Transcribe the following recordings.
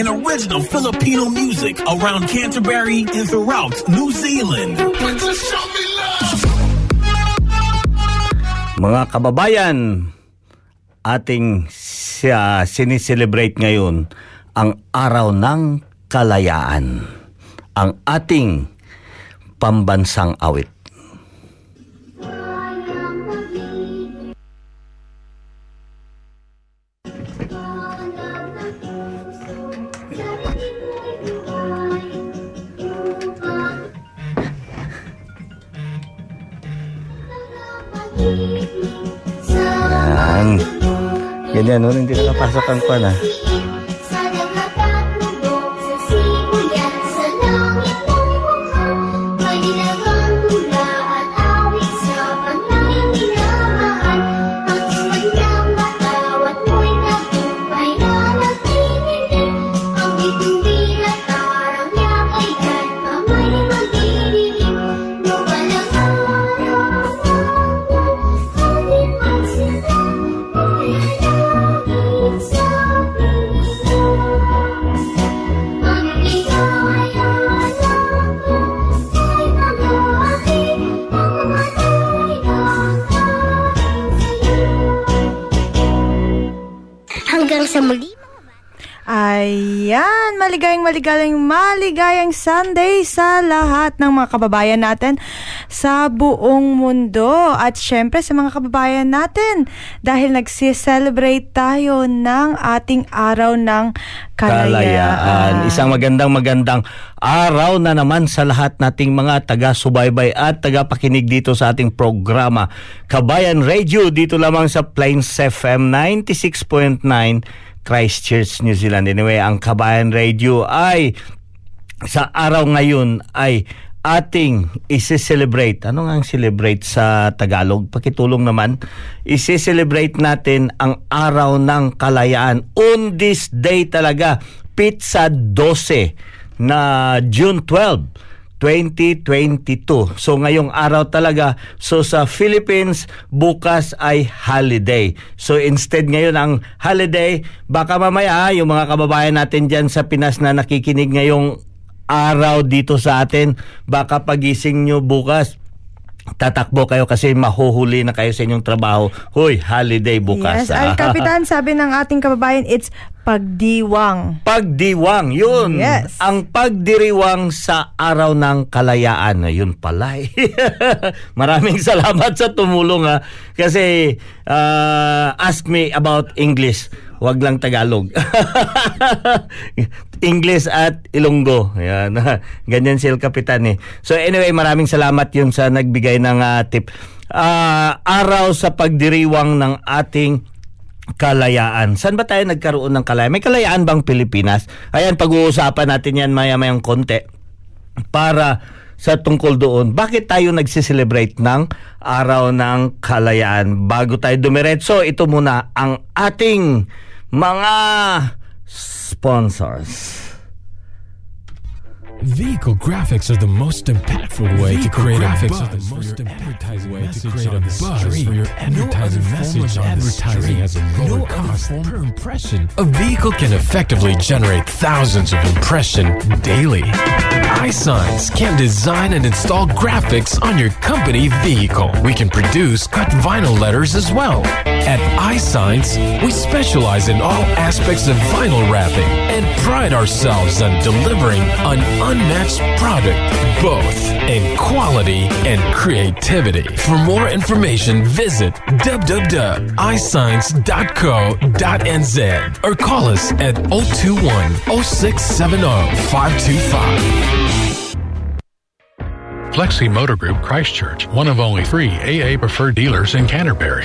And original Filipino music around Canterbury and throughout New Zealand. Mga kababayan, ating siya siniselebrate ngayon ang araw ng kalayaan. Ang ating pambansang awit. Ganyan, no? Hindi nakapasok ang kwan, ah. Ayan, maligayang maligayang maligayang Sunday sa lahat ng mga kababayan natin sa buong mundo. At syempre sa mga kababayan natin dahil nagsi-celebrate tayo ng ating araw ng kalayaan. Isang magandang magandang araw na naman sa lahat nating mga taga-subaybay at taga-pakinig dito sa ating programa Kabayan Radio dito lamang sa Plains FM 96.9 Christchurch, New Zealand. Anyway, ang Kabayan Radio ay sa araw ngayon ay ating isi-celebrate. Ano nga ang celebrate sa Tagalog? Pakitulong naman. Isi-celebrate natin ang araw ng kalayaan. On this day talaga, pizza 12 na June 12. 2022. So ngayong araw talaga, so sa Philippines, bukas ay holiday. So instead ngayon ang holiday, baka mamaya yung mga kababayan natin dyan sa Pinas na nakikinig ngayong araw dito sa atin, baka pagising nyo bukas, tatakbo kayo kasi mahuhuli na kayo sa inyong trabaho. Hoy, holiday bukas. Yes, Al Kapitan, sabi ng ating kababayan, it's pagdiwang. Pagdiwang, yun. Yes. Ang pagdiriwang sa araw ng kalayaan. Yun pala. eh. Maraming salamat sa tumulong ha. Kasi uh, ask me about English. Wag lang Tagalog. English at Ilonggo. Yan. Ganyan si El Kapitan eh. So anyway, maraming salamat yun sa nagbigay ng ah, tip. Ah, araw sa pagdiriwang ng ating kalayaan. Saan ba tayo nagkaroon ng kalayaan? May kalayaan bang Pilipinas? Ayan, pag-uusapan natin yan maya-mayang konti para sa tungkol doon. Bakit tayo nagsiselebrate ng araw ng kalayaan? Bago tayo dumiretso, ito muna ang ating mga sponsors. Vehicle graphics are the most impactful way to create a buzz are the most advertising way to create a buzz for your advertising message on advertising has a lower cost per impression. A vehicle can effectively generate thousands of impression daily. iSigns can design and install graphics on your company vehicle. We can produce cut vinyl letters as well. At iSigns, we specialize in all aspects of vinyl wrapping and pride ourselves on delivering an unmatched product, both in quality and creativity. For more information, visit www.iscience.co.nz or call us at 021 0670 525. Flexi Motor Group Christchurch, one of only three AA preferred dealers in Canterbury.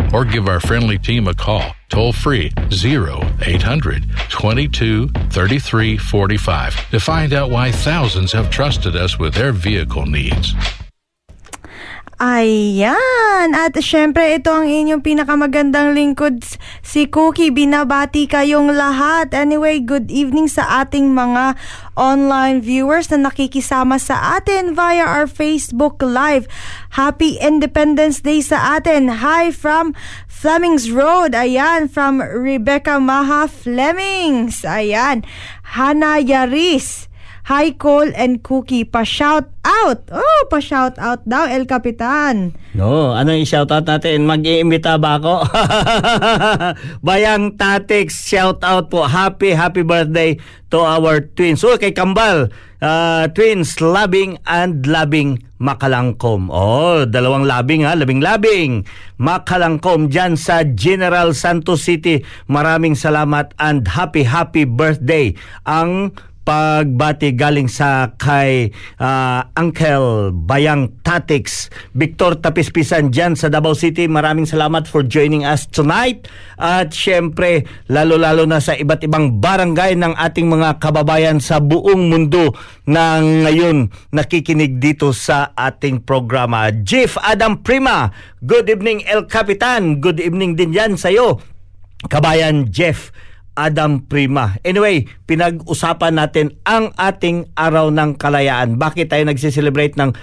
or give our friendly team a call toll free 0800 22 33 45 to find out why thousands have trusted us with their vehicle needs. Ayan. At syempre, ito ang inyong pinakamagandang lingkod, si Cookie. Binabati kayong lahat. Anyway, good evening sa ating mga online viewers na nakikisama sa atin via our Facebook Live. Happy Independence Day sa atin. Hi from Flemings Road. Ayan, from Rebecca Maha Flemings. Ayan. Hana Yaris. Hi Cole and Cookie, pa-shout out. Oh, pa-shout out daw El Capitan. No, ano yung shoutout natin? Mag-iimbita ba ako? Bayang Tatix, shoutout po. Happy, happy birthday to our twins. So, kay Kambal, uh, twins, labing and labing makalangkom. Oh, dalawang labing ha, labing-labing. Makalangkom dyan sa General Santos City. Maraming salamat and happy, happy birthday. Ang pagbati galing sa kay ah, Uncle Bayang Tatix. Victor Tapispisan dyan sa Davao City maraming salamat for joining us tonight. At syempre lalo-lalo na sa iba't ibang barangay ng ating mga kababayan sa buong mundo na ngayon nakikinig dito sa ating programa. Jeff Adam Prima good evening El Capitan. Good evening din yan sa'yo kabayan Jeff Adam Prima. Anyway, pinag-usapan natin ang ating araw ng kalayaan. Bakit tayo nagsiselebrate ng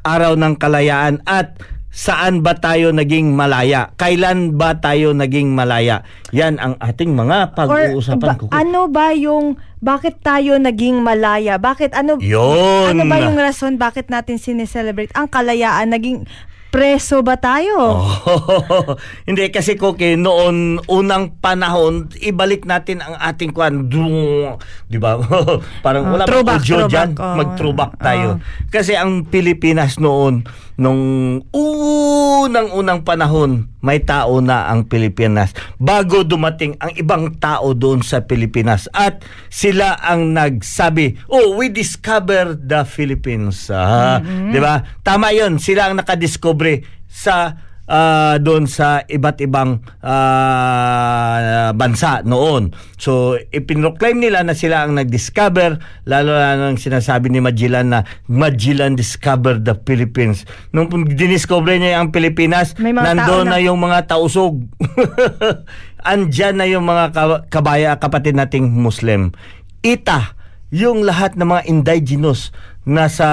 araw ng kalayaan at saan ba tayo naging malaya? Kailan ba tayo naging malaya? Yan ang ating mga pag-uusapan. ba- ano ba yung bakit tayo naging malaya? Bakit ano Yun. ano ba yung rason bakit natin sineselebrate ang kalayaan? Naging preso ba tayo? Oh, hindi kasi Koke, noon unang panahon ibalik natin ang ating kwan 'di ba? Parang Oh, wala throwback, audio throwback, dyan, oh. mag-throwback tayo. Oh. Kasi ang Pilipinas noon nung unang unang panahon may tao na ang Pilipinas bago dumating ang ibang tao doon sa Pilipinas at sila ang nagsabi, "Oh, we discovered the Philippines." Ah, 'di ba? Tama 'yon, sila ang nakadiscover sa ah, doon sa iba't ibang ah, bansa noon. So, ipinroclaim nila na sila ang nag-discover, lalo na nang sinasabi ni Magellan na Magellan discovered the Philippines. Nung diniscover niya ang Pilipinas, nandoon na. na. yung mga tausog. Andyan na yung mga ka- kabaya, kapatid nating Muslim. Ita, yung lahat ng mga indigenous nasa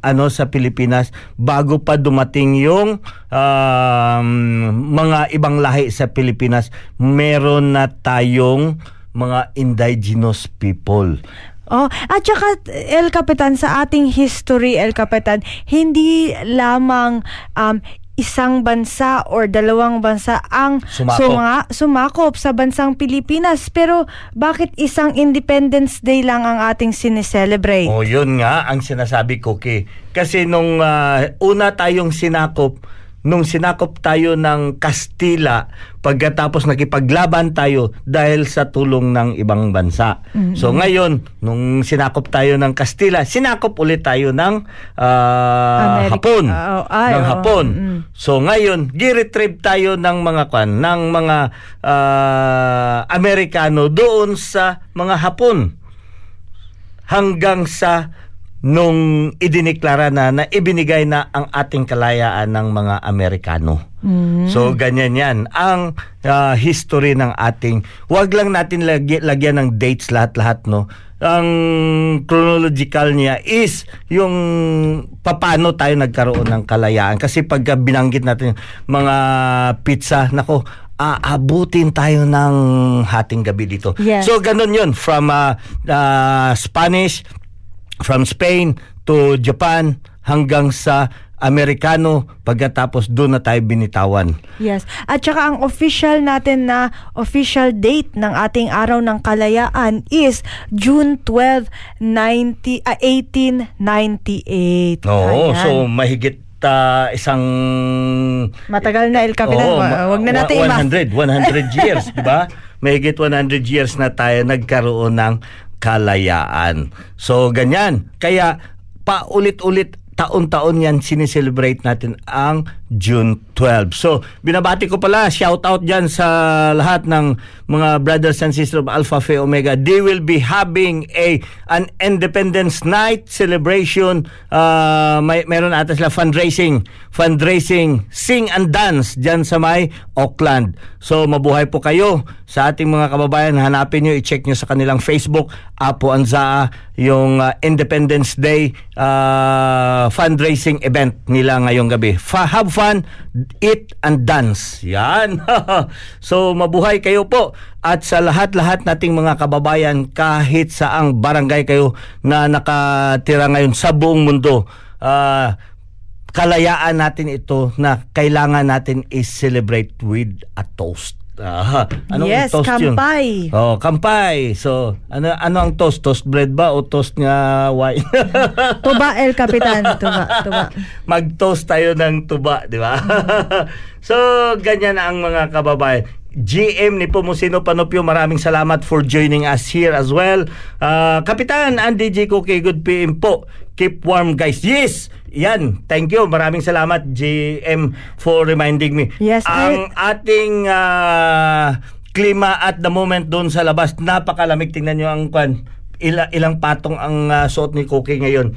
ano sa Pilipinas bago pa dumating yung um, mga ibang lahi sa Pilipinas meron na tayong mga indigenous people. Oh, at saka El Capitan sa ating history El Capitan, hindi lamang um, isang bansa or dalawang bansa ang Sumakop. suma- sumakop sa bansang Pilipinas. Pero bakit isang Independence Day lang ang ating sineselebrate? Oh, yun nga ang sinasabi ko. Kasi nung ah, una tayong sinakop, nung sinakop tayo ng Kastila, pagkatapos nakipaglaban tayo dahil sa tulong ng ibang bansa. So ngayon, nung sinakop tayo ng Kastila, sinakop ulit tayo ng ah, America. Hapon. Oh, ay, ng oh, Hapon. mm. So ngayon, gi-retrieve tayo ng mga kwan, ng mga ah, Amerikano doon sa mga Hapon hanggang sa nung idineklara na na ibinigay na ang ating kalayaan ng mga Amerikano. So ganyan yan ang ah, history ng ating wag lang natin lagi, lagyan ng dates lahat-lahat no. Ang chronological niya is yung paano tayo nagkaroon ng kalayaan kasi pagka binanggit natin mga pizza nako aabutin tayo ng hating gabi dito. Yes. So ganun yun from ah, ah, Spanish from Spain to Japan hanggang sa Amerikano pagkatapos doon na tayo binitawan. Yes. At saka ang official natin na official date ng ating araw ng kalayaan is June 12, 90, ah, 1898. Oo, Ayan. so mahigit ah, isang Matagal na El Capitan. Oo, Wa- Wag na natin i-math. 100, 100 years, di ba? Mahigit 100 years na tayo nagkaroon ng kalayaan. So, ganyan. Kaya, paulit-ulit, taon-taon yan, sineselebrate natin ang June 12. So, binabati ko pala, shout out dyan sa lahat ng mga brothers and sisters of Alpha Phi Omega. They will be having a an Independence Night celebration. Uh, may, meron ata sila fundraising. Fundraising, sing and dance dyan sa may Auckland. So, mabuhay po kayo sa ating mga kababayan. Hanapin nyo, i-check nyo sa kanilang Facebook, Apo Anzaa, yung uh, Independence Day uh, fundraising event nila ngayong gabi. Fa- have fun, eat and dance. Yan. so mabuhay kayo po. At sa lahat-lahat nating mga kababayan, kahit saang barangay kayo na nakatira ngayon sa buong mundo, ah, kalayaan natin ito na kailangan natin is-celebrate with a toast. Ah, anong Yes, toast yun? kampay. Oh, kampay. So, ano ano ang toast? Toast bread ba o toast nga wine? Tuba El Capitan. Tuba, tuba. Mag-toast tayo ng tuba, di ba? so, ganyan ang mga kababayan. GM ni Pumusino Panopio, maraming salamat for joining us here as well. Ah, Kapitan Andy J. Cookie, good PM po. Keep warm guys. Yes! Yan. Thank you. Maraming salamat GM for reminding me. Yes, Ang ating ah, klima at the moment doon sa labas, napakalamig. Tingnan nyo ang kwan. Ila, ilang patong ang ah, suot ni Cookie ngayon.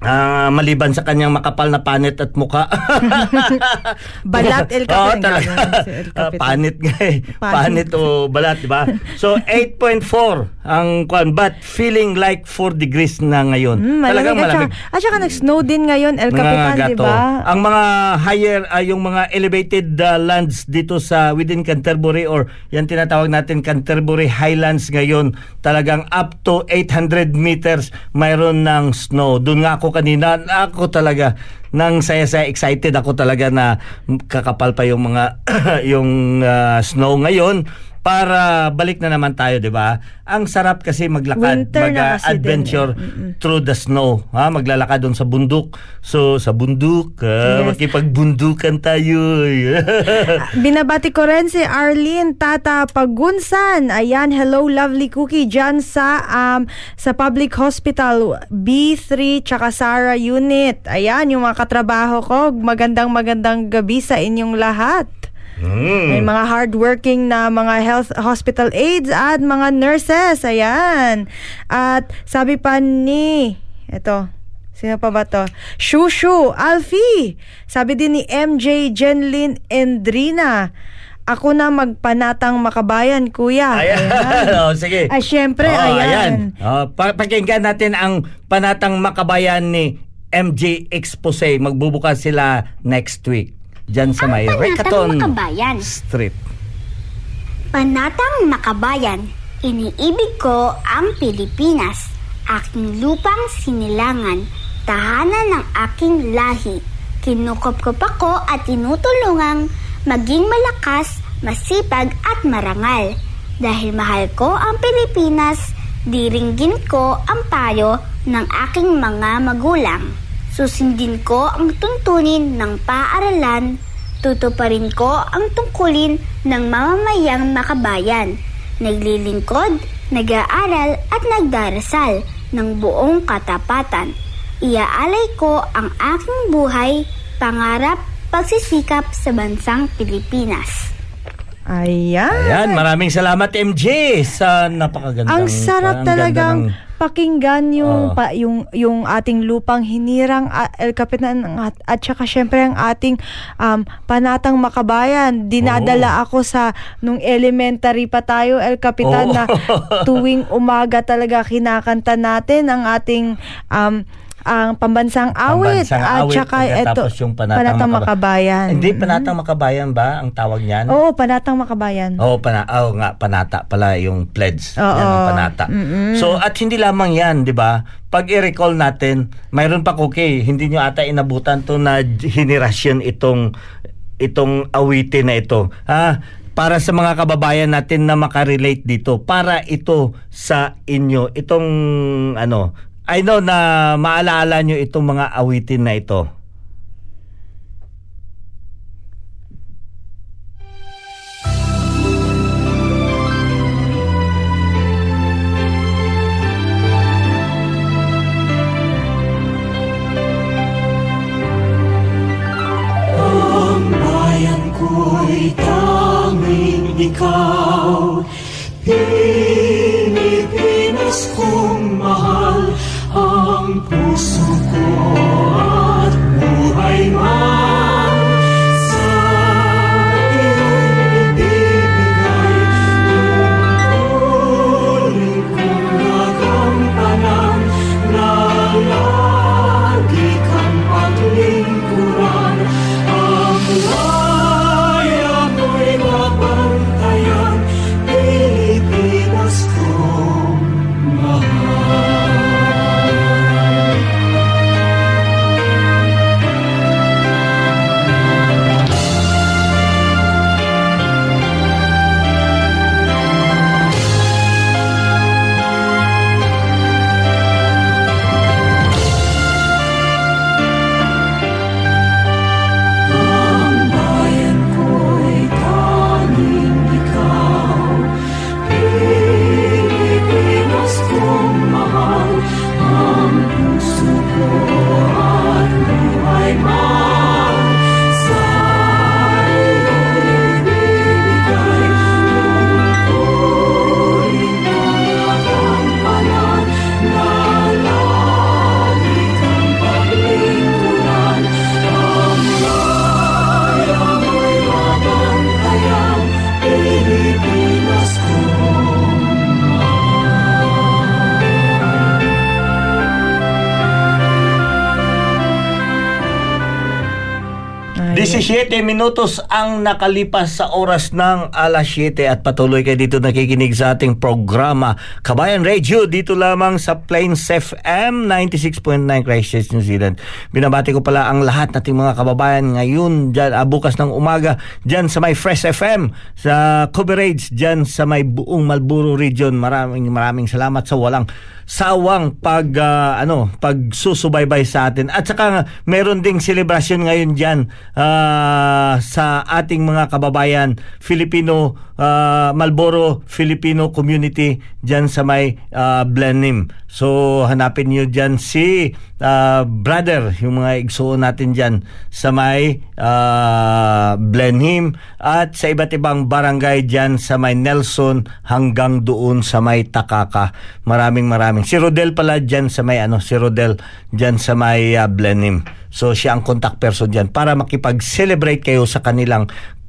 Ah, maliban sa kanyang makapal na panit at muka. Balat El Capitan. talaga. Ganyan si El Ah, Capitan. panit nga eh. Panit. o balat, di ba? So, 8.4 ang kwan, but feeling like 4 degrees na ngayon. Mm, Talagang malamig. malamig. At saka, at saka nag-snow din ngayon, El Capitan, di ba? Ang mga higher, ay yung mga elevated uh, lands dito sa within Canterbury or yan tinatawag natin Canterbury Highlands ngayon, talagang up to 800 meters mayroon ng snow. Doon nga ako kanina, ako talaga nang saya-saya excited ako talaga na kakapal pa yung mga yung uh, snow ngayon para balik na naman tayo, 'di ba? Ang sarap kasi maglakad, mag-adventure eh. through the snow. Ha, maglalakad doon sa bundok. So sa bundok, ah, Yes. makipagbundukan tayo. Binabati ko rin si Arlene Tata Pagunsan. Ayan, hello lovely cookie dyan sa um, sa public hospital B3 tsaka Sara unit. Ayan, yung mga katrabaho ko. Magandang magandang gabi sa inyong lahat. May mm. mga hardworking na mga health hospital aides at mga nurses. Ayan. At sabi pa ni, eto, sino pa ba to? Shushu, Alfie. Sabi din ni MJ Jenlyn Endrina. Ako na magpanatang makabayan, kuya. Ayan. oh, sige. Ay, syempre, Oh, ayan. Oh, pa- pakinggan natin ang panatang makabayan ni MJ Expose. Magbubukas sila next week. Diyan sa may Panatang Recaton Makabayan. Street. Panatang Makabayan, iniibig ko ang Pilipinas, aking lupang sinilangan, tahanan ng aking lahi. Kinukop-kop ako at tinutulungang maging malakas, masipag at marangal. Dahil mahal ko ang Pilipinas, diringgin ko ang payo ng aking mga magulang. Susundin ko ang tuntunin ng paaralan Tutuparin ko ang tungkulin ng mamamayang makabayan. Naglilingkod, nag-aaral at nagdarasal ng buong katapatan. Iaalay ko ang aking buhay, pangarap, pagsisikap sa bansang Pilipinas. Ayan. Ayan, maraming salamat MJ sa napakagandang Ang sarap talagang ng pakinggan yung Oo. pa, yung yung ating lupang hinirang ah, El Capitan at, at saka syempre ang ating um, panatang makabayan. Dinadala ako sa nung elementary pa tayo El Capitan Oo. na tuwing umaga talaga kinakanta natin ang ating um, ang pambansang awit Pambansang at awit, saka ito yung Panatang Makaba- makabayan. Hindi, panatang makabayan ba ang tawag niyan? Oo, panatang makabayan. Oo, pana oh, nga, panata pala yung pledge. Oo. Yan ang panata. So, at hindi lamang yan, di ba? Pag i-recall natin, mayroon pa okay, hindi nyo ata inabutan to na henerasyon itong itong awitin na ito. Ha? Para sa mga kababayan natin na makarelate dito, para ito sa inyo, itong ano, I know na maalaala nyo itong mga awitin na ito. ikaw Pilipinas 17 minutos ang nakalipas sa oras ng alas 7 at patuloy kayo dito nakikinig sa ating programa Kabayan Radio dito lamang sa Plains FM 96.9 Christchurch, New Zealand. Binabati ko pala ang lahat nating mga kababayan ngayon dyan, ah, bukas ng umaga dyan sa may Fresh FM sa coverage dyan sa may buong Malburo region. Maraming maraming salamat sa walang sawang pag ah, ano pagsusubaybay sa atin at saka meron ding selebrasyon ngayon diyan sa ating mga kababayan Filipino ah, Malboro Filipino community diyan sa may ah, Blenheim so hanapin niyo diyan si ah, brother yung mga igsuon natin diyan sa may ah, Blenheim at sa iba't ibang barangay diyan sa may Nelson hanggang doon sa may Takaka. Maraming maraming. Si Rodel pala diyan sa may ano si Rodel diyan sa may uh, Blenheim. So siya ang contact person diyan para makipag-celebrate kayo sa kanilang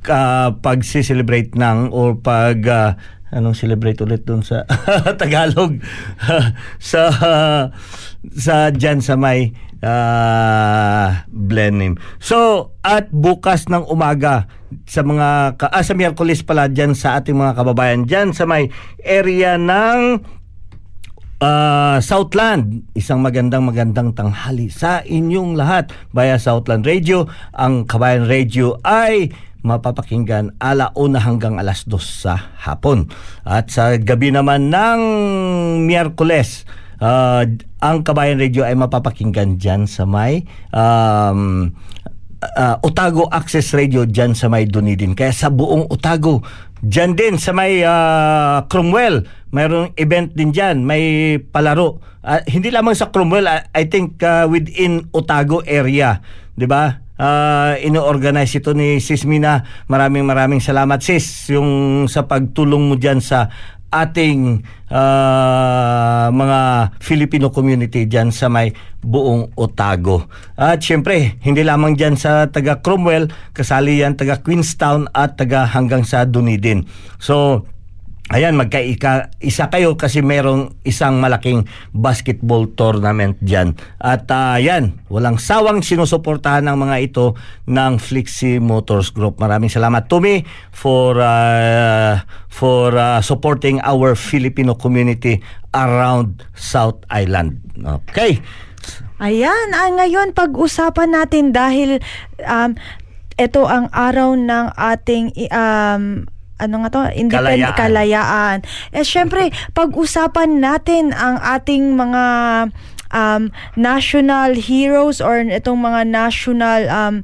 uh, pag-celebrate ng or pag uh, anong celebrate ulit doon sa Tagalog sa sa diyan sa may uh, Blenheim. So, at bukas ng umaga sa mga ka, ah, sa Miyerkules pala diyan sa ating mga kababayan diyan sa may area ng Ah, Southland, isang magandang magandang tanghali sa inyong lahat via Southland Radio. Ang Kabayan Radio ay mapapakinggan alauna hanggang alas dos sa hapon. At sa gabi naman ng Miyerkules, ah, ang Kabayan Radio ay mapapakinggan dyan sa may um, ah, Otago Access Radio dyan sa may Dunedin. Kaya sa buong Otago, dyan din sa may ah, Cromwell, mayroong event din dyan, may palaro. Ah, hindi lamang sa Cromwell, ah, I think ah, within Otago area, 'di ba? Ah, ino-organize ito ni Sis Mina. Maraming maraming salamat sis yung sa pagtulong mo diyan sa ating ah, mga Filipino community dyan sa may buong Otago. At syempre, hindi lamang dyan sa taga Cromwell, kasali yan taga Queenstown at taga hanggang sa Dunedin. So, Ayan, magkaika isa kayo kasi merong isang malaking basketball tournament diyan. At ayan, walang sawang sinusuportahan ng mga ito ng Flixie Motors Group. Maraming salamat Tumi for ah, for ah, supporting our Filipino community around South Island. Okay. Ayan, ah, ngayon pag-usapan natin dahil um, ito ang araw ng ating um, ano nga to? Independent Kalayaan. kalayaan. Eh syempre, pag-usapan natin ang ating mga um, national heroes or itong mga national um,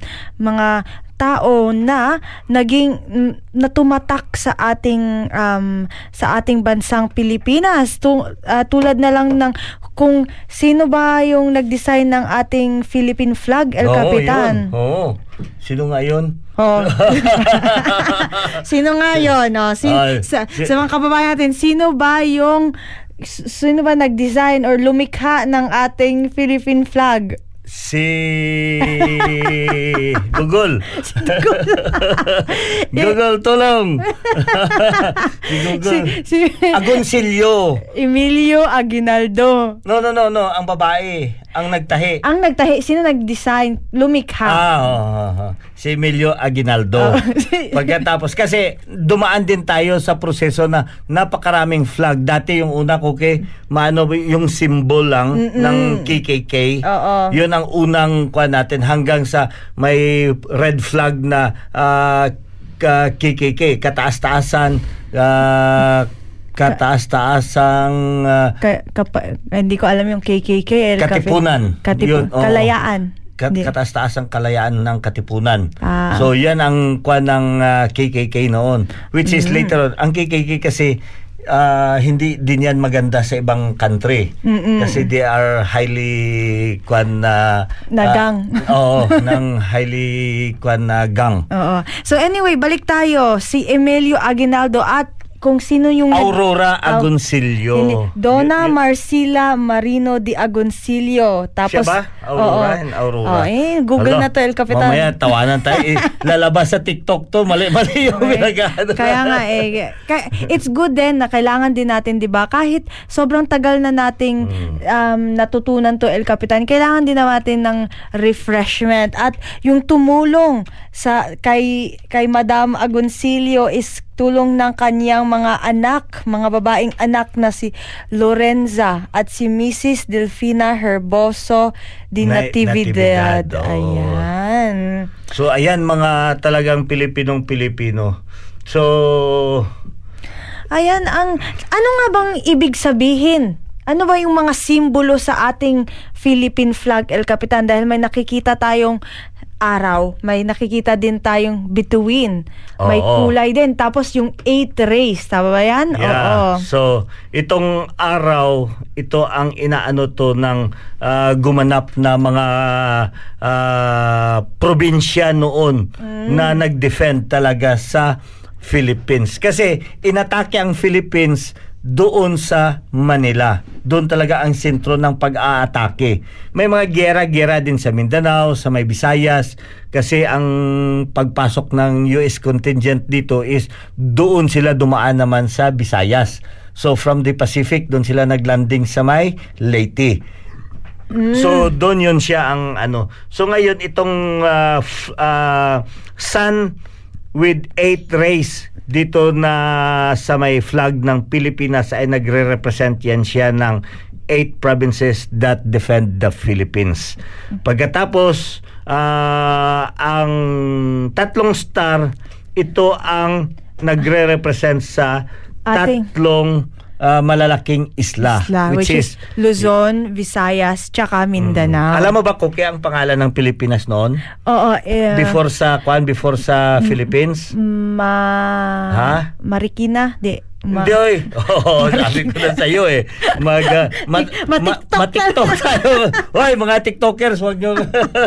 mga tao na naging natumatak sa ating um, sa ating bansang Pilipinas tu, ah, tulad na lang ng kung sino ba yung nag-design ng ating Philippine flag El Oo, Capitan yun. Oo. Sino nga yun? Oh. sino nga yon no? Si, Ay, sa, si- sa mga kababayan natin, sino ba yung sino ba nag-design or lumikha ng ating Philippine flag? Si Google. Google, tulong. si Google. Si, si Agoncillo. Emilio Aguinaldo. No, no, no, no. Ang babae. Ang nagtahi. Ang nagtahi, sino nag-design? Lumikha. Ah, oo, oo, oo. si Emilio Aguinaldo. Oh, Pagkatapos, kasi dumaan din tayo sa proseso na napakaraming flag. Dati yung una ko kay, maano, yung symbol lang ng KKK. Oo. Yun ang unang kuha natin hanggang sa may red flag na ah, ka- KKK, kataas-taasan, ah, kataas-taasang ah, Ka, kapa- hindi ko alam yung KKK. El Capi- Katipunan. Katipu- Yun, oo. kalayaan. Kat- Hindi. kataas-taasang kalayaan ng Katipunan. Ah. So yan ang kwan ng ah, KKK noon. Which is later on, ang KKK kasi ah, hindi din yan maganda sa ibang country. Kasi they are highly kwan na... Nagang. ah, oo, ng highly kwan na gang. Oo. So anyway, balik tayo. Si Emilio Aguinaldo at kung sino yung... Aurora Au- Agoncillo. Donna Y- y- Marcila Marino de Agoncillo. Tapos, Siya ba? Aurora and Oo, Aurora. eh, Google na Hala, to, El Capitan. Mamaya, tawanan tayo. Eh, lalabas sa TikTok to. Mali, mali yung pinag Kaya nga eh, kaya, it's good din na kailangan din natin 'di ba? Kahit sobrang tagal na nating um, natutunan to El Capitan, kailangan din natin ng refreshment at yung tumulong sa kay kay Madam Agoncillo is tulong ng kanyang mga anak, mga babaeng anak na si Lorenza at si Mrs. Delfina Herboso de Na- Natividad. Natividad, oo. Ayan. So ayan mga talagang Pilipinong Pilipino. So Ayan, ang ano nga bang ibig sabihin? Ano ba yung mga simbolo sa ating Philippine flag, El Capitan? Dahil may nakikita tayong araw, may nakikita din tayong bituin, may Oo. kulay din, tapos yung eight rays, tama ba yan? Oo. yeah. So itong araw ito ang inaano to ng ah, gumanap na mga ah, probinsya noon na nag-defend talaga sa Philippines. Kasi inatake ang Philippines doon sa Manila. Doon talaga ang sentro ng pag-aatake. May mga gera-gera din sa Mindanao, sa may Visayas, kasi ang pagpasok ng US contingent dito is doon sila dumaan naman sa Visayas. So from the Pacific, doon sila naglanding sa may Leyte. So doon yun siya ang ano. So ngayon itong ah, f- ah, sun with eight rays dito na sa may flag ng Pilipinas ay nagre-represent yan siya ng eight provinces that defend the Philippines. Pagkatapos ah, ang tatlong star ito ang nagre-represent sa Ating- tatlong ah, malalaking isla, Isla, which, is, Luzon, Visayas, tsaka Mindanao. alam mo ba kung kaya ang pangalan ng Pilipinas noon? Oo, eh, Before sa kwan, before sa Philippines? ma Ha? Marikina, di. Ma- Hindi, oy. Oo, sabi ko na sa'yo eh. Mag, uh, ma, Ma-TikTok ma- TikTok tayo. Hoy, mga TikTokers, wag nyo.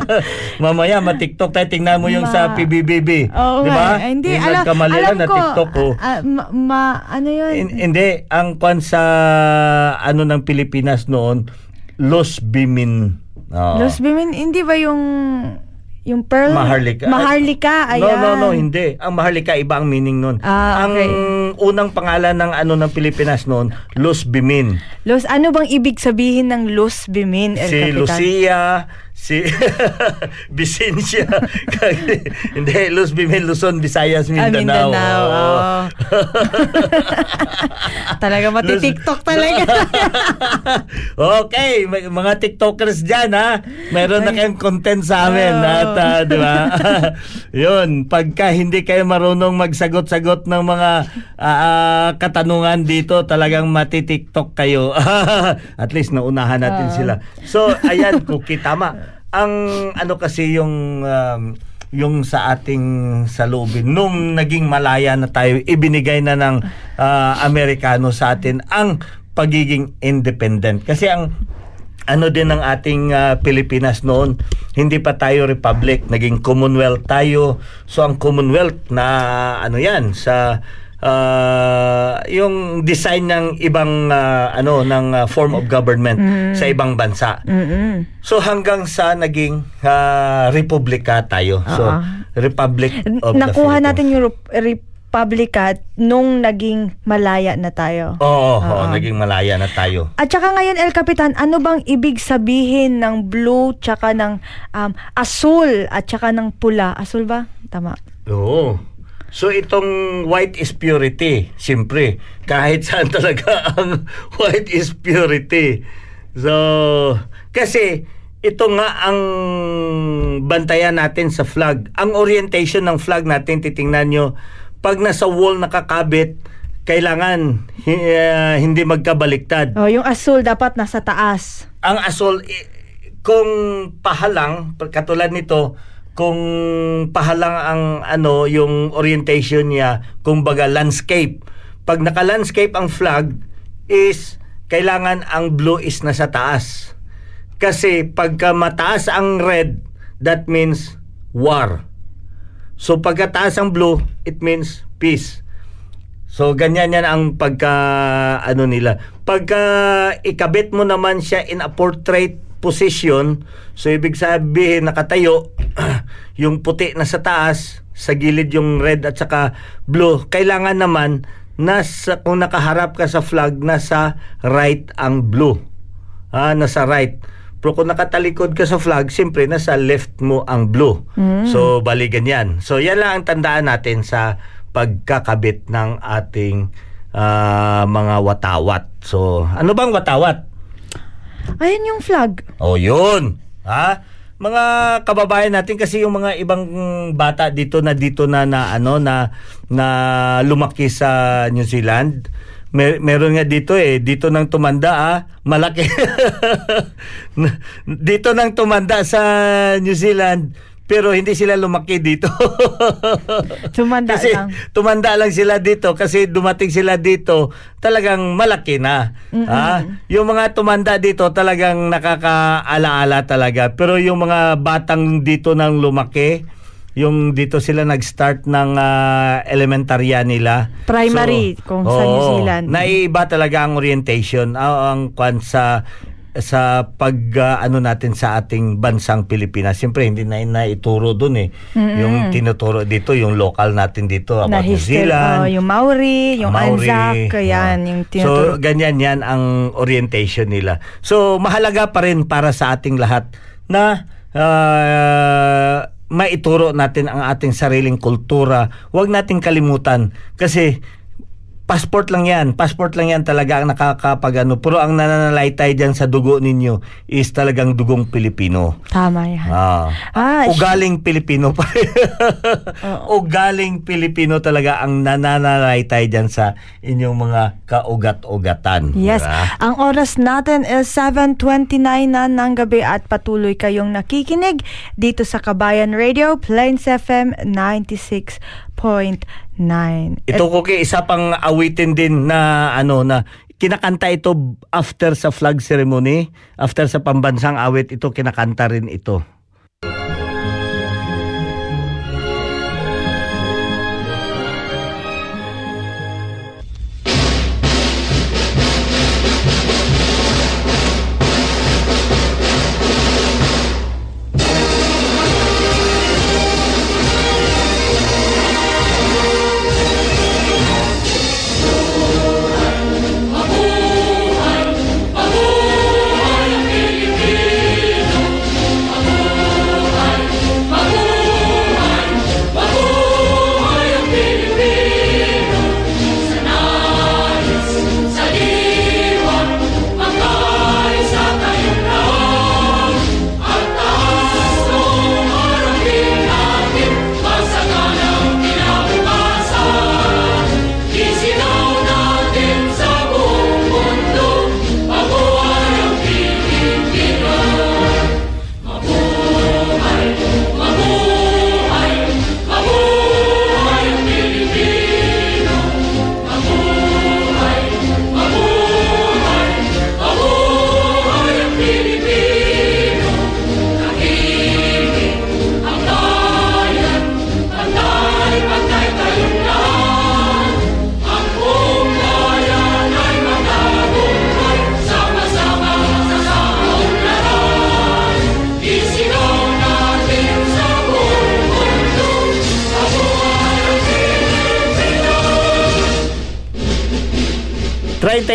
Mamaya, ma-TikTok tayo. Tingnan mo yung sa Ma- PBBB. Oo Di nga. ba? eh. Hindi, Yung alam, alam na ko. TikTok ko. ah, ma, ma- ano yun? In- hindi, ang kwan sa ano ng Pilipinas noon, Los Bimin. Oo. Los Bimin, hindi ba yung yung pearl? Maharlika. Maharlika, No, ayan. no, no, hindi. Ang Maharlika, iba ang meaning nun. Ah, ang okay. Unang pangalan ng ano ng Pilipinas noon, Los Bimin. Los, ano bang ibig sabihin ng Los Bimin, El si Capitan? Lucia, si Vicencia. hindi, Los Bimin, Luzon, Visayas, Ah, Mindanao. Mindanao. Oo. oo. Talaga mati-TikTok talaga. okay, may, mga TikTokers dyan ha. Meron na kayong content sa amin. Oo. At, ah, di ba? Yun, pagka hindi kayo marunong magsagot-sagot ng mga ah, ah, katanungan dito, talagang mati-TikTok kayo. At least naunahan natin sila. So, ayan, Cookie, tama. Ang ano kasi yung um, yung sa ating salubin nung naging malaya na tayo ibinigay na ng ah, Amerikano sa atin ang pagiging independent. Kasi ang ano din ng ating ah, Pilipinas noon hindi pa tayo republic naging commonwealth tayo. So ang commonwealth na ano yan sa ah, yung design ng ibang ah, ano ng ah, form of government sa ibang bansa Mm-mm. So hanggang sa naging ah, republika tayo. So Oo. Republic of Nakuha the Philippines. natin yung Rep- Republika nung naging malaya na tayo. Oo, oo, Oo. naging malaya na tayo. At saka ngayon, El Capitan, ano bang ibig sabihin ng blue, tsaka ng um, asul, at tsaka ng pula? Asul ba? Tama. Oo. So itong white is purity, siyempre, kahit saan talaga ang white is purity. So, kasi ito nga ang bantayan natin sa flag. Ang orientation ng flag natin, titingnan nyo, pag nasa wall nakakabit, kailangan ah, hindi magkabaliktad. Oh, yung asul dapat nasa taas. ang asol i- kung pahalang katulad nito kung pahalang ang ano yung orientation niya kumbaga landscape. Pag naka landscape ang flag is kailangan ang blue is nasa taas. Kasi pagka mataas ang red that means war. So pagkataas ang blue it means peace. So ganyan yan ang pagka ano nila. Pagka ikabit mo naman siya in a portrait position, so ibig sabihin nakatayo yung puti na sa taas, sa gilid yung red at saka blue. Kailangan naman nasa kung nakaharap ka sa flag nasa right ang blue. Ah, nasa right. Pero kung nakatalikod ka sa flag, siyempre nasa left mo ang blue. So bali ganyan. So yan lang ang tandaan natin sa pagkakabit ng ating ah, mga watawat. So, ano bang watawat? Ayan yung flag. Oh, yun. Ha? Mga kababayan natin kasi yung mga ibang bata dito na dito na na ano na na lumaki sa New Zealand. Mer- meron nga dito eh, dito nang tumanda ah, malaki. dito nang tumanda sa New Zealand, pero hindi sila lumaki dito. Tumanda kasi lang. tumanda lang sila dito kasi dumating sila dito talagang malaki na. Ha? Yung mga tumanda dito talagang nakakaalaala talaga. Pero yung mga batang dito nang lumaki, yung dito sila nag-start ng ah, elementarya nila. Primary, kung sa New Zealand. Naiiba talaga ang orientation, ah, ang kwan sa sa pag ah, ano natin sa ating bansang Pilipinas. Siyempre hindi na naituro doon eh. Yung tinuturo dito, yung local natin dito Na about New history, Zealand. oh, yung Maori, yung Maori, Anzac, oh. yan, yung So, tinuturo. ganyan yan ang orientation nila. So, mahalaga pa rin para sa ating lahat na ah, maituro natin ang ating sariling kultura. Huwag nating kalimutan kasi passport lang yan. Passport lang yan talaga ang nakakapag ano. Pero ang nananalaytay dyan sa dugo ninyo is talagang dugong Pilipino. Tama yan. Ah. Ah, Ugaling Pilipino pa. Ugaling Pilipino talaga ang nananalaytay dyan sa inyong mga kaugat-ugatan. Yes. Diba? Ang oras natin is 7.29 na ng gabi at patuloy kayong nakikinig dito sa Kabayan Radio, Plains FM 96.9. Ito ko isa pang awitin din na ano na kinakanta ito after sa flag ceremony, after sa pambansang awit ito kinakanta rin ito.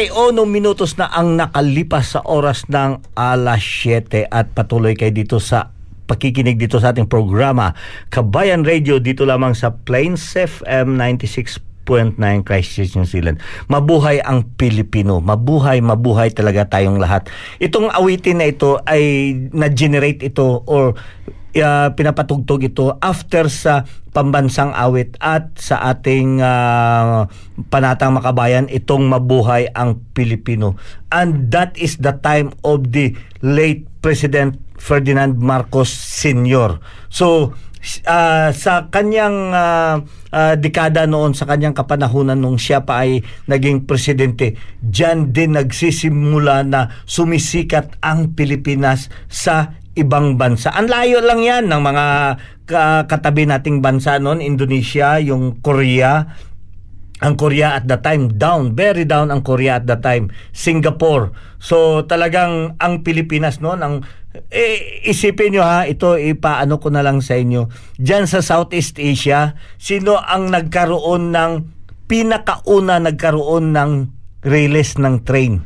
Treinta minutos na ang nakalipas sa oras ng alas 7 at patuloy kayo dito sa pakikinig dito sa ating programa Kabayan Radio dito lamang sa Plains FM 96.9 Christchurch, New Zealand. Mabuhay ang Pilipino. Mabuhay, mabuhay talaga tayong lahat. Itong awitin na ito ay na-generate ito or uh, pinapatugtog ito after sa pambansang awit at sa ating uh, panatang makabayan itong mabuhay ang Pilipino. And that is the time of the late President Ferdinand Marcos Sr. So uh, sa kanyang uh, uh, dekada noon sa kanyang kapanahunan nung siya pa ay naging presidente diyan din nagsisimula na sumisikat ang Pilipinas sa ibang bansa. Ang layo lang yan ng mga ka- katabi nating bansa noon, Indonesia, yung Korea, ang Korea at the time down, very down ang Korea at the time, Singapore. So talagang ang Pilipinas noon ang eh, isipin nyo ha, ito ipaano ko na lang sa inyo. Diyan sa Southeast Asia, sino ang nagkaroon ng pinakauna nagkaroon ng rails ng train?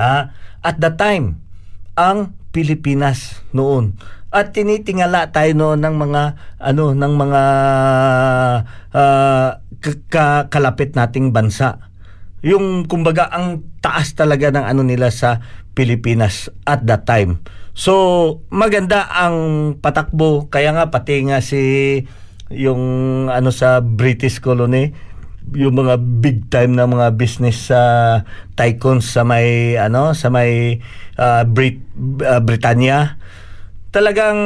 Ha? At the time, ang Pilipinas noon. At tinitingala tayo noon ng mga ano ng mga uh, kalapit nating bansa. Yung kumbaga ang taas talaga ng ano nila sa Pilipinas at that time. So maganda ang patakbo kaya nga pati nga si yung ano sa British colony yung mga big time na mga business sa uh, tycoons sa may ano sa may uh, Brit uh, Britanya talagang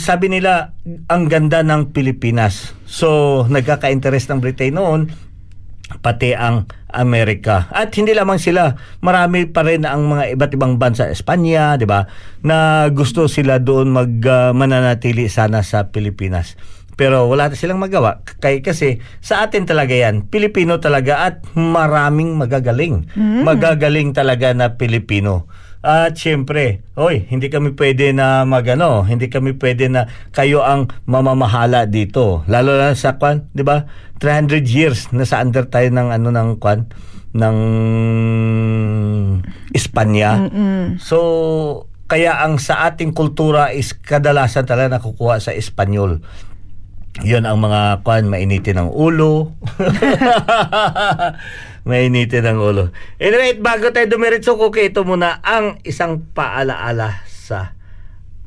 sabi nila ang ganda ng Pilipinas so nagkaka-interest ng Britain noon pati ang Amerika. At hindi lamang sila, marami pa rin ang mga iba't ibang bansa, Espanya, 'di ba, na gusto sila doon mag uh, mananatili sana sa Pilipinas. Pero wala na silang magawa. Kay, kasi sa atin talaga yan. Pilipino talaga at maraming magagaling. Mm. Magagaling talaga na Pilipino. At syempre, oy, hindi kami pwede na magano, hindi kami pwede na kayo ang mamamahala dito. Lalo na sa kwan, 'di ba? 300 years na sa under tayo ng ano ng kwan ng Espanya. Mm-mm. So kaya ang sa ating kultura is kadalasan talaga nakukuha sa Espanyol. Yun ang mga kwan, mainitin ng ulo. mainitin ng ulo. Anyway, bago tayo dumiretso, okay, ito muna ang isang paalaala sa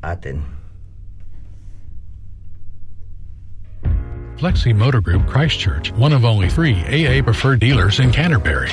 atin. Flexi Motor Group Christchurch, one of only three AA preferred dealers in Canterbury.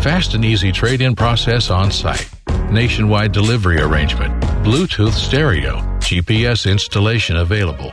Fast and easy trade in process on site. Nationwide delivery arrangement. Bluetooth stereo. GPS installation available.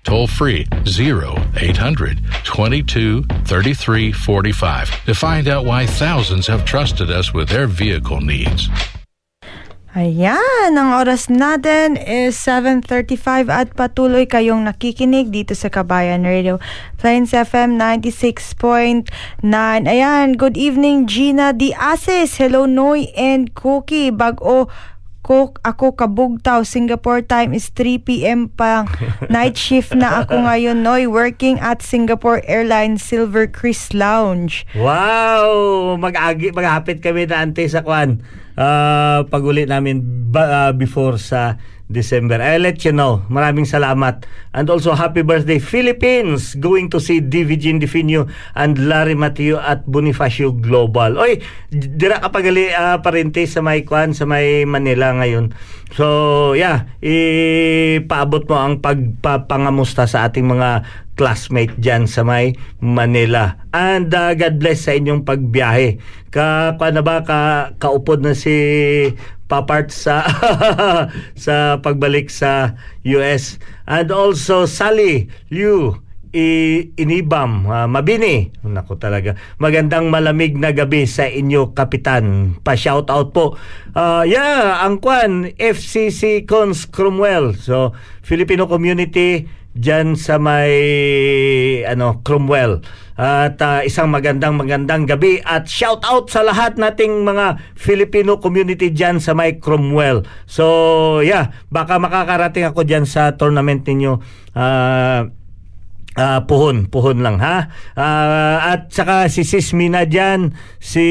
toll free 0800 22 33 45 to find out why thousands have trusted us with their vehicle needs. Ayan, ang oras natin is 7.35 at patuloy kayong nakikinig dito sa Kabayan Radio. Plains FM 96.9. Ayan, good evening Gina Di Asis. Hello Noy and Cookie. Bag-o ko ako kabugtaw. Singapore time is 3 p.m. pa. Night shift na ako ngayon Noy. Working at Singapore Airlines Silver Chris Lounge. Wow! Mag-agi, maghapit kami na ante sa kwan. Uh, pag uli namin ba, uh, before sa December. I'll let you know. Maraming salamat. And also, happy birthday, Philippines! Going to see DVG Indefino and Larry Mateo at Bonifacio Global. Oy, dira ka pagali uh, parente sa may kwan, sa may Manila ngayon. So, yeah, ipaabot mo ang pagpapangamusta sa ating mga classmate dyan sa may Manila. And uh, God bless sa inyong pagbiyahe. Ka, pa na ba, ka, kaupod na si papart sa sa pagbalik sa US. And also Sally Liu i inibam uh, mabini. Nako talaga. Magandang malamig na gabi sa inyo kapitan. Pa shout out po. Uh, yeah ang kwan FCC Cons Cromwell. So Filipino community diyan sa may ano Cromwell at uh, isang magandang magandang gabi at shout out sa lahat nating mga Filipino community diyan sa may Cromwell so yeah baka makakarating ako diyan sa tournament ninyo uh, Uh, puhon, puhon lang ha. Uh, at saka si Sis Mina dyan, si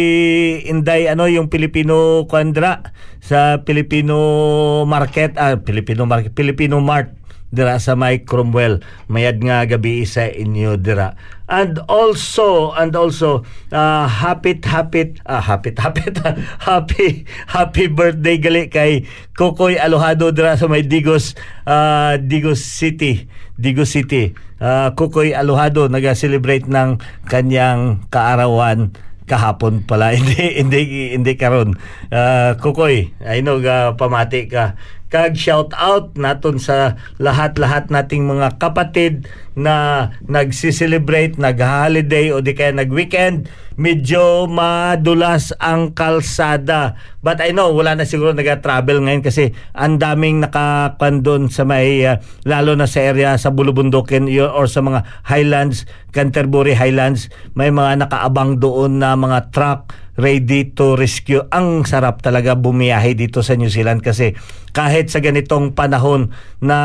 Inday ano yung Filipino Kwandra sa Filipino Market, ah Filipino Market, Filipino Mart dira sa may Cromwell. Mayad nga gabi sa inyo dira. And also, and also, uh, happy, happy, uh, happy, happy, happy, happy birthday gali kay Kokoy Alohado dira sa may Digos, uh, Digos City, Digos City. Uh, Kokoy Alohado naga-celebrate ng kanyang kaarawan kahapon pala hindi hindi hindi karon uh, Kokoy I know uh, pamati ka kag shout out naton sa lahat-lahat nating mga kapatid na nagsi-celebrate, nag-holiday o di kaya nag-weekend, medyo madulas ang kalsada. But I know wala na siguro nag-travel ngayon kasi ang daming nakakandon sa may uh, lalo na sa area sa Bulubundukin or sa mga Highlands, Canterbury Highlands, may mga nakaabang doon na mga truck ready to rescue. Ang sarap talaga bumiyahe dito sa New Zealand kasi kahit sa ganitong panahon na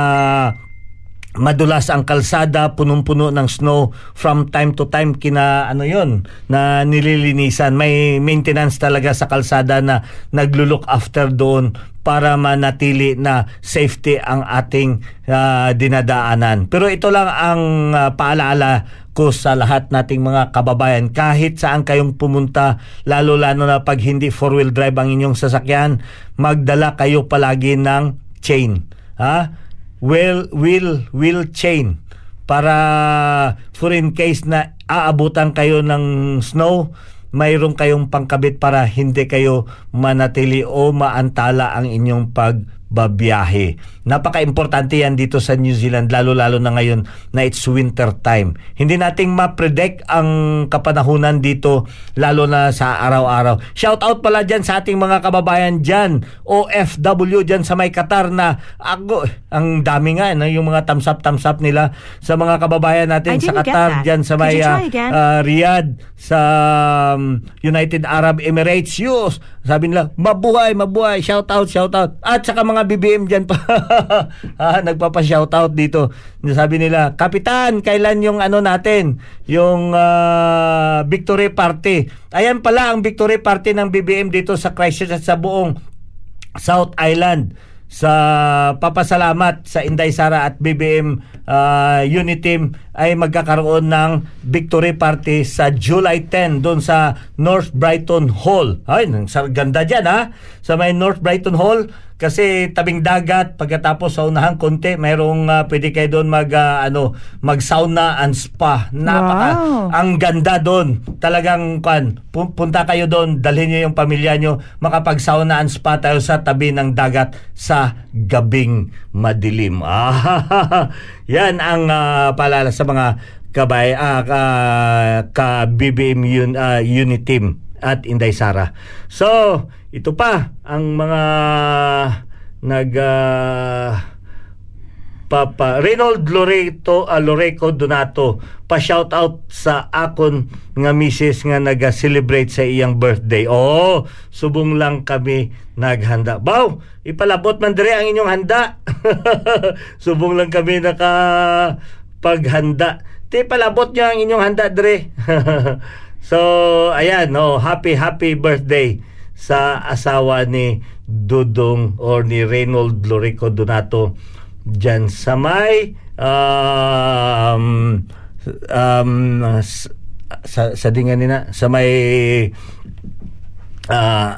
madulas ang kalsada, punong-puno ng snow from time to time kina ano yon na nililinisan. May maintenance talaga sa kalsada na naglulook after doon para manatili na safety ang ating uh, dinadaanan. Pero ito lang ang uh, paalaala ko sa lahat nating mga kababayan. Kahit saan kayong pumunta lalo-lalo na pag hindi four-wheel drive ang inyong sasakyan magdala kayo palagi ng chain ha? Will will will chain. Para for in case na aabutan kayo ng snow mayroon kayong pangkabit para hindi kayo manatili o maantala ang inyong pag babiyahe. Napaka-importante yan dito sa New Zealand, lalo-lalo na ngayon na it's winter time. Hindi nating ma-predict ang kapanahunan dito, lalo na sa araw-araw. Shout out pala dyan sa ating mga kababayan dyan, OFW dyan sa may Qatar na ako, ang dami nga, no, yung mga thumbs up, thumbs up nila sa mga kababayan natin sa Qatar dyan sa may again? ah, Riyadh sa um, United Arab Emirates. Yus, sabi nila, mabuhay, mabuhay, shout out, shout out. At saka mga BBM dyan pa, ah, nagpapa-shout out dito. Sabi nila, Kapitan, kailan yung ano natin, yung ah, victory party. Ayan pala ang victory party ng BBM dito sa Christchurch at sa buong South Island sa papasalamat sa Inday Sara at BBM uh, unit team ay magkakaroon ng victory party sa July 10 doon sa North Brighton Hall. Ay, ang ganda dyan ha. Sa may North Brighton Hall kasi tabing dagat pagkatapos sa unahang konti mayroong uh, pwede kayo doon mag uh, ano mag sauna and spa napaka Wow. ang ganda doon. Talagang kan, pu- punta kayo doon, dalhin niyo yung pamilya niyo, makapag-sauna and spa tayo sa tabi ng dagat sa gabing madilim. Ah, yan ang ah, paalala sa mga kabay ah, ka, ka BBM yun, ah, unit team at Inday Sara. So, ito pa ang mga nag ah, Papa Reynold Loreto uh, Loreco Donato pa shout out sa akon nga misis nga naga-celebrate sa iyang birthday. Oo, subong lang kami naghanda. Baw, ipalabot man dire ang inyong handa. subong lang kami naka paghanda. Ti palabot niyo ang inyong handa dire. so, ayan, oh, happy happy birthday sa asawa ni Dudong or ni Reynold Loreco Donato dyan sa may um, um, sa, sa dingan nina sa may ah,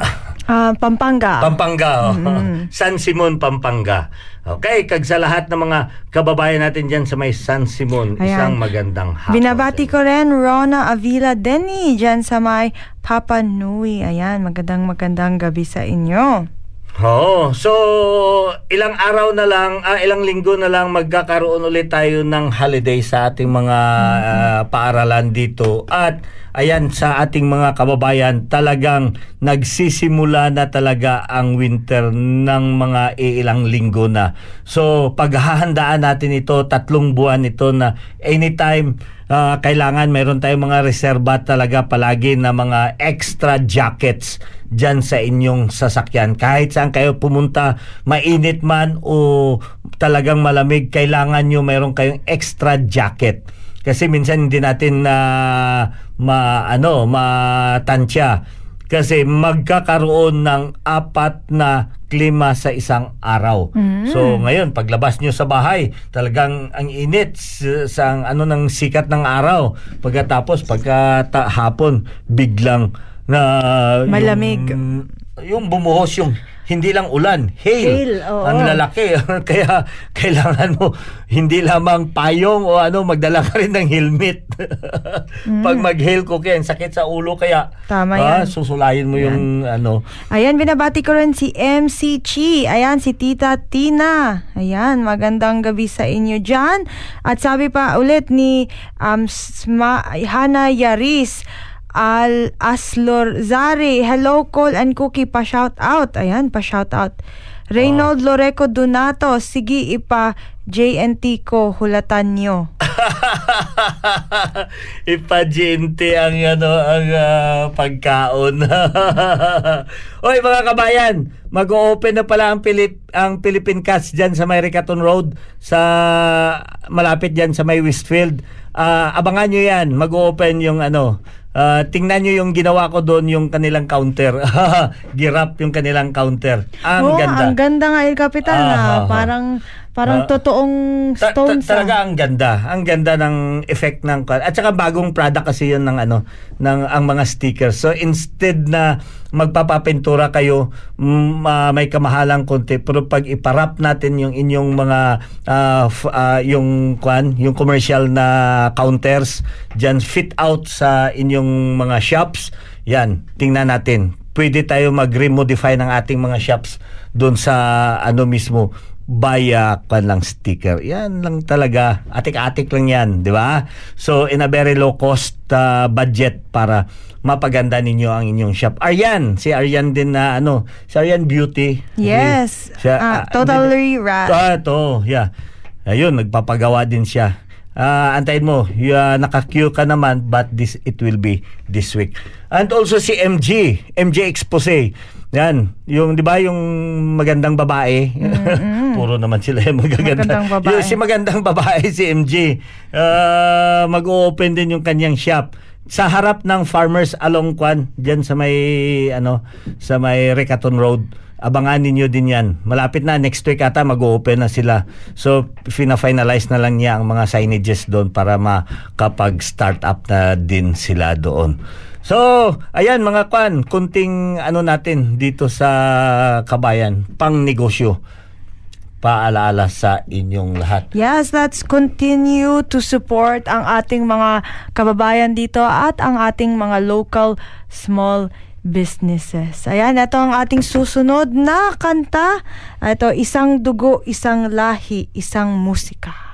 Ah, Pampanga. Pampanga. oh. San Simon, Pampanga. Okay, kag sa lahat ng mga kababayan natin dyan sa may San Simon, Ayan. isang magandang hapon. Binabati ko rin Rona Avila Denny dyan sa may Papa Nui. Ayan, magandang magandang gabi sa inyo. Oo. So, ilang araw na lang, ah, ilang linggo na lang magkakaroon ulit tayo ng holiday sa ating mga ah, paaralan dito. At ayan, sa ating mga kababayan, talagang nagsisimula na talaga ang winter ng mga ilang linggo na. So, paghahandaan natin ito, tatlong buwan ito na anytime ah, kailangan mayroon tayong mga reserba talaga palagi na mga extra jackets dyan sa inyong sasakyan. Kahit saan kayo pumunta, mainit man o talagang malamig, kailangan nyo mayroon kayong extra jacket. Kasi minsan hindi natin na ma ano matansya kasi magkakaroon ng apat na klima sa isang araw. So ngayon paglabas nyo sa bahay, talagang ang init sa, sa ano ng sikat ng araw. Pagkatapos pagka hapon biglang na Malamig. Yung, yung bumuhos yung hindi lang ulan, hail. Hail, oo. Ang lalaki. Kaya kailangan mo hindi lamang payong o ano, magdala ka rin ng helmet. Pag mag-hail ko kaya, sakit sa ulo kaya Mm. Tama ah, yan. susulayin mo yung ano. Ayan, binabati ko rin si MC Chi. Ayan, si Tita Tina. Ayan, magandang gabi sa inyo dyan. At sabi pa ulit ni um, Sma, Hana Yaris, Al Aslor Zari, hello Call and Cookie, pa-shout out. Ayan, pa-shout out. Reynold Loreco Donato, sige ipa JNT ko, hulatan nyo. Ipagyente ang ano ang ah, pagkaon. Oy mga kabayan, mag-open na pala ang Pilip ang Philippine Cats diyan sa may Ricaton Road sa malapit diyan sa may Westfield. Ah, abangan nyo yan, mag-open yung ano, ah, tingnan nyo yung ginawa ko doon, yung kanilang counter. Girap yung kanilang counter. Ang Oo, ganda. ang ganda nga, El Capitan, na ah, ah. parang, parang Ah. totoong Ta- ta- stones. ah. talaga ang ganda. Ang ganda ng effect ng at saka bagong product kasi 'yun ng ano ng ang mga stickers. So instead na magpapapintura kayo mm, ah, may kamahalang konti pero pag iparap natin yung inyong mga ah, f- ah, yung kwan, yung commercial na counters diyan fit out sa inyong mga shops, yan, tingnan natin pwede tayo mag-remodify ng ating mga shops doon sa ano mismo via kan lang sticker. Yan lang talaga. Atik-atik lang yan, di ba? So, in a very low cost uh, budget para mapaganda ninyo ang inyong shop. Aryan, si Aryan din na ano, si Aryan Beauty. Yes. Siya, ah, totally right. Ah, to, yeah. Ayun, nagpapagawa din siya. Ah, antayin mo, y- ah, naka-queue ka naman but this it will be this week. And also si MG, MG Expose. Yan, yung 'di ba yung magandang babae. Puro naman sila yung magaganda. Magandang babae. Yung si magandang babae si MG. Ah, mag-open din yung kanyang shop sa harap ng Farmers Along Kwan diyan sa may ano sa may Recaton Road abangan ninyo din yan. Malapit na, next week ata mag-open na sila. So, fina-finalize na lang niya ang mga signages doon para makapag-start up na din sila doon. So, ayan mga kwan, kunting ano natin dito sa kabayan, pang negosyo. Paalaala sa inyong lahat. Yes, let's continue to support ang ating mga kababayan dito at ang ating mga local small businesses. Ayan, ito ang ating susunod na kanta. Ito, isang dugo, isang lahi, isang musika.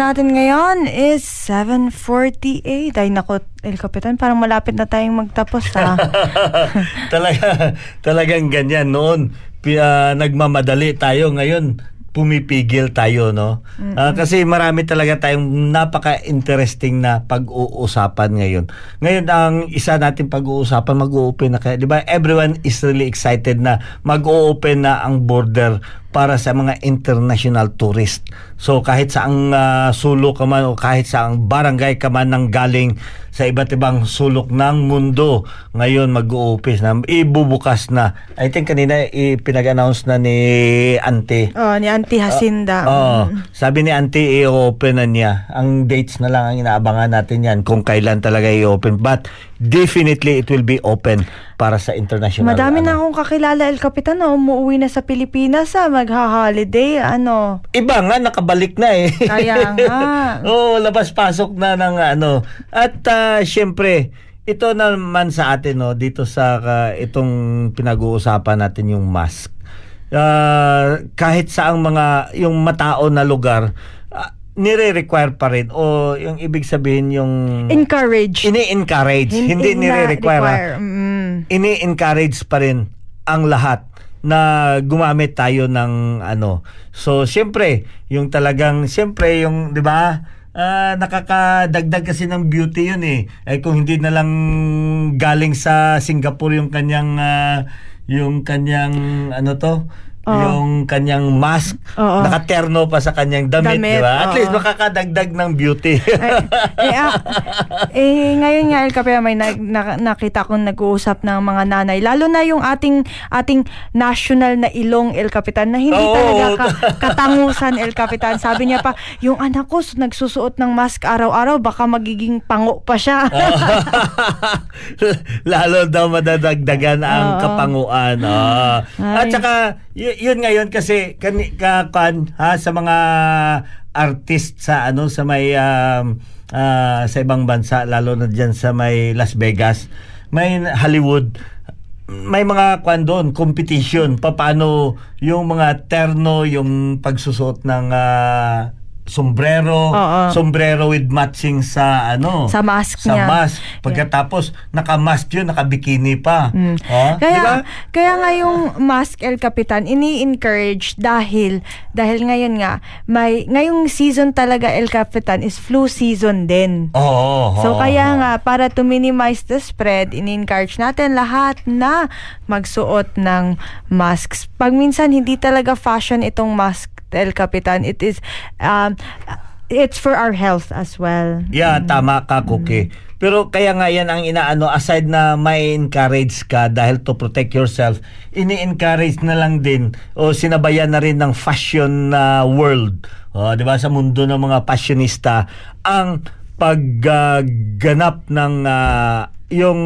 Natin ngayon is 7.48. Ay nako, El Capitan, parang malapit na tayong magtapos ha. Talaga, talagang ganyan noon. Ah, nagmamadali tayo ngayon pumipigil tayo no Ah, kasi marami talaga tayong napaka-interesting na pag-uusapan ngayon ngayon ang isa natin pag-uusapan mag-open na kaya di ba everyone is really excited na mag-open na ang border para sa mga international tourist. So kahit saang ah, sulok ka man o kahit saang barangay ka man nang galing sa iba't ibang sulok ng mundo, ngayon mag-uupis na, ibubukas na. I think kanina ipinag-announce na ni Ante. Oh, ni Auntie Jacinda. Oo. Mm. Sabi ni Auntie, i-open na niya. Ang dates na lang ang inaabangan natin yan kung kailan talaga i-open. But definitely it will be open para sa international. Madami ano. na akong kakilala, El Capitan, na umuwi na sa Pilipinas, ah, magha-holiday, ano. Iba nga, nakabalik na eh. Kaya nga. Oo, labas-pasok na ng ano. At ah, syempre, ito naman sa atin, no, dito sa ah, itong pinag-uusapan natin yung mask. Ah, kahit saang mga, yung matao na lugar, ah, nire-require pa rin o yung ibig sabihin yung Encourage. ini-encourage hindi na nire-require require. Mm. ini-encourage pa rin ang lahat na gumamit tayo ng ano. So, siyempre, yung talagang, siyempre, yung, di ba, ah, nakakadagdag kasi ng beauty yun eh. Ay kung hindi na lang galing sa Singapore yung kanyang, ah, yung kanyang, ano to, Oo. yung kanyang mask, Oo. nakaterno pa sa kanyang damit, Damit, di ba? At oo. least makakadagdag ng beauty. Eh, ah, eh, ngayon nga, El Capia, may na, na- nakita kong nag-uusap ng mga nanay. Lalo na yung ating ating national na ilong, El Capitan, na hindi Oo. talaga ka- katangusan, El Capitan. Sabi niya pa, yung anak ko nagsusuot ng mask araw-araw, baka magiging pango pa siya. Lalo daw madadagdagan ang Oo. kapanguan. Ah. At Ay. saka y- yun ngayon kasi kani ka, kan, ha sa mga artist sa ano sa may um, ah, sa ibang bansa lalo na diyan sa may Las Vegas, may Hollywood may mga kwan doon, competition, paano yung mga terno, yung pagsusuot ng ah, sombrero, Oo. sombrero with matching sa ano Sa mask sa niya. mask. Pagkatapos naka-mask yun, naka-bikini pa. Mm. Oh, Kaya, di ba? kaya nga yung mask El Capitan, ini-encourage dahil, dahil ngayon nga, may, ngayong season talaga El Capitan is flu season din. Oo. So oo, kaya oo. nga para to minimize the spread, ini-encourage natin lahat na magsuot ng masks. Pag minsan hindi talaga fashion itong mask El Capitan, it is um, it's for our health as well. Yeah, tama ka, Cookie. Pero kaya nga yan ang inaano, aside na may encourage ka dahil to protect yourself, ini-encourage na lang din o sinabayan na rin ng fashion na world. O, di ba, sa mundo ng mga fashionista, ang pagganap ng ah, yung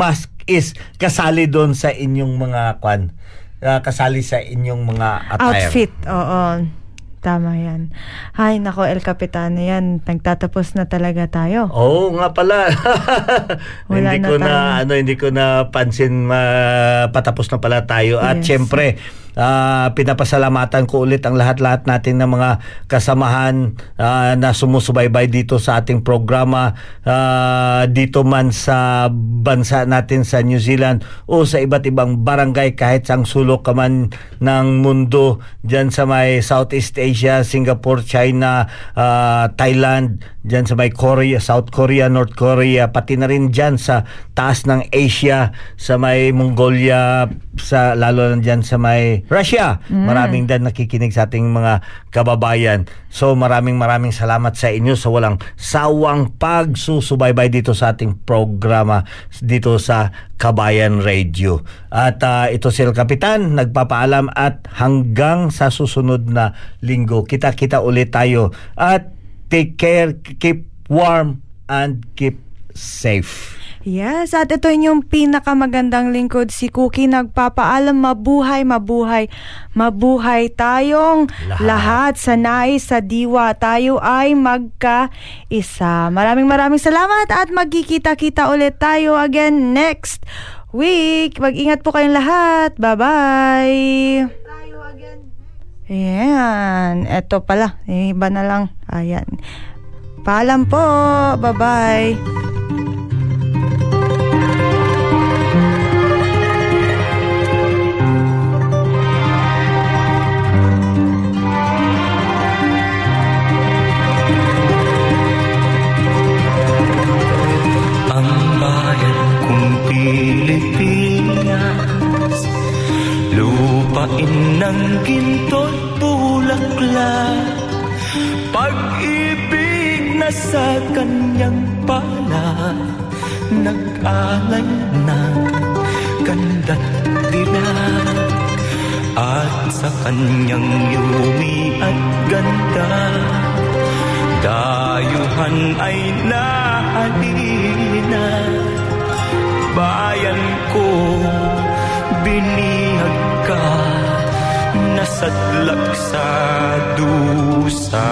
mask is kasali doon sa inyong mga kwan. Ah, kasali sa inyong mga attire. Outfit, oo. Tama yan. Hay, nako El Capitan, yan. Nagtatapos na talaga tayo. Oo nga pala. Hindi na ko na tayo. ano hindi ko na pansin ma- patapos na pala tayo at Yes. syempre ah, pinapasalamatan ko ulit ang lahat-lahat natin ng mga kasamahan ah, na sumusubaybay dito sa ating programa ah, dito man sa bansa natin sa New Zealand o sa iba't ibang barangay kahit sa sulok ka man ng mundo diyan sa may Southeast Asia, Singapore, China, ah, Thailand, diyan sa may Korea, South Korea, North Korea, pati na rin diyan sa taas ng Asia, sa may Mongolia, sa lalo na diyan sa may Russia. Maraming din nakikinig sa ating mga kababayan. So maraming maraming salamat sa inyo sa walang sawang pagsusubaybay dito sa ating programa dito sa Kabayan Radio. At ah, ito si El Kapitan, nagpapaalam at hanggang sa susunod na linggo, kita-kita ulit tayo. At take care, keep warm, and keep safe. Yes, at ito yung pinakamagandang lingkod si Cookie nagpapaalam mabuhay, mabuhay, mabuhay tayong Lahat. lahat, sa nais, sa diwa, tayo ay magka-isa. Maraming maraming salamat at magkikita-kita ulit tayo again next week. Mag-ingat po kayong lahat. Bye-bye! Ayan, eto pala, iba na lang. Ayan. Paalam po. Bye-bye. sa kanyang pala. Nag-alay na kandat dila At sa kanyang yumi at ganda Dayuhan ay naalina. Bayan ko binihag ka Nasadlak sa dusa.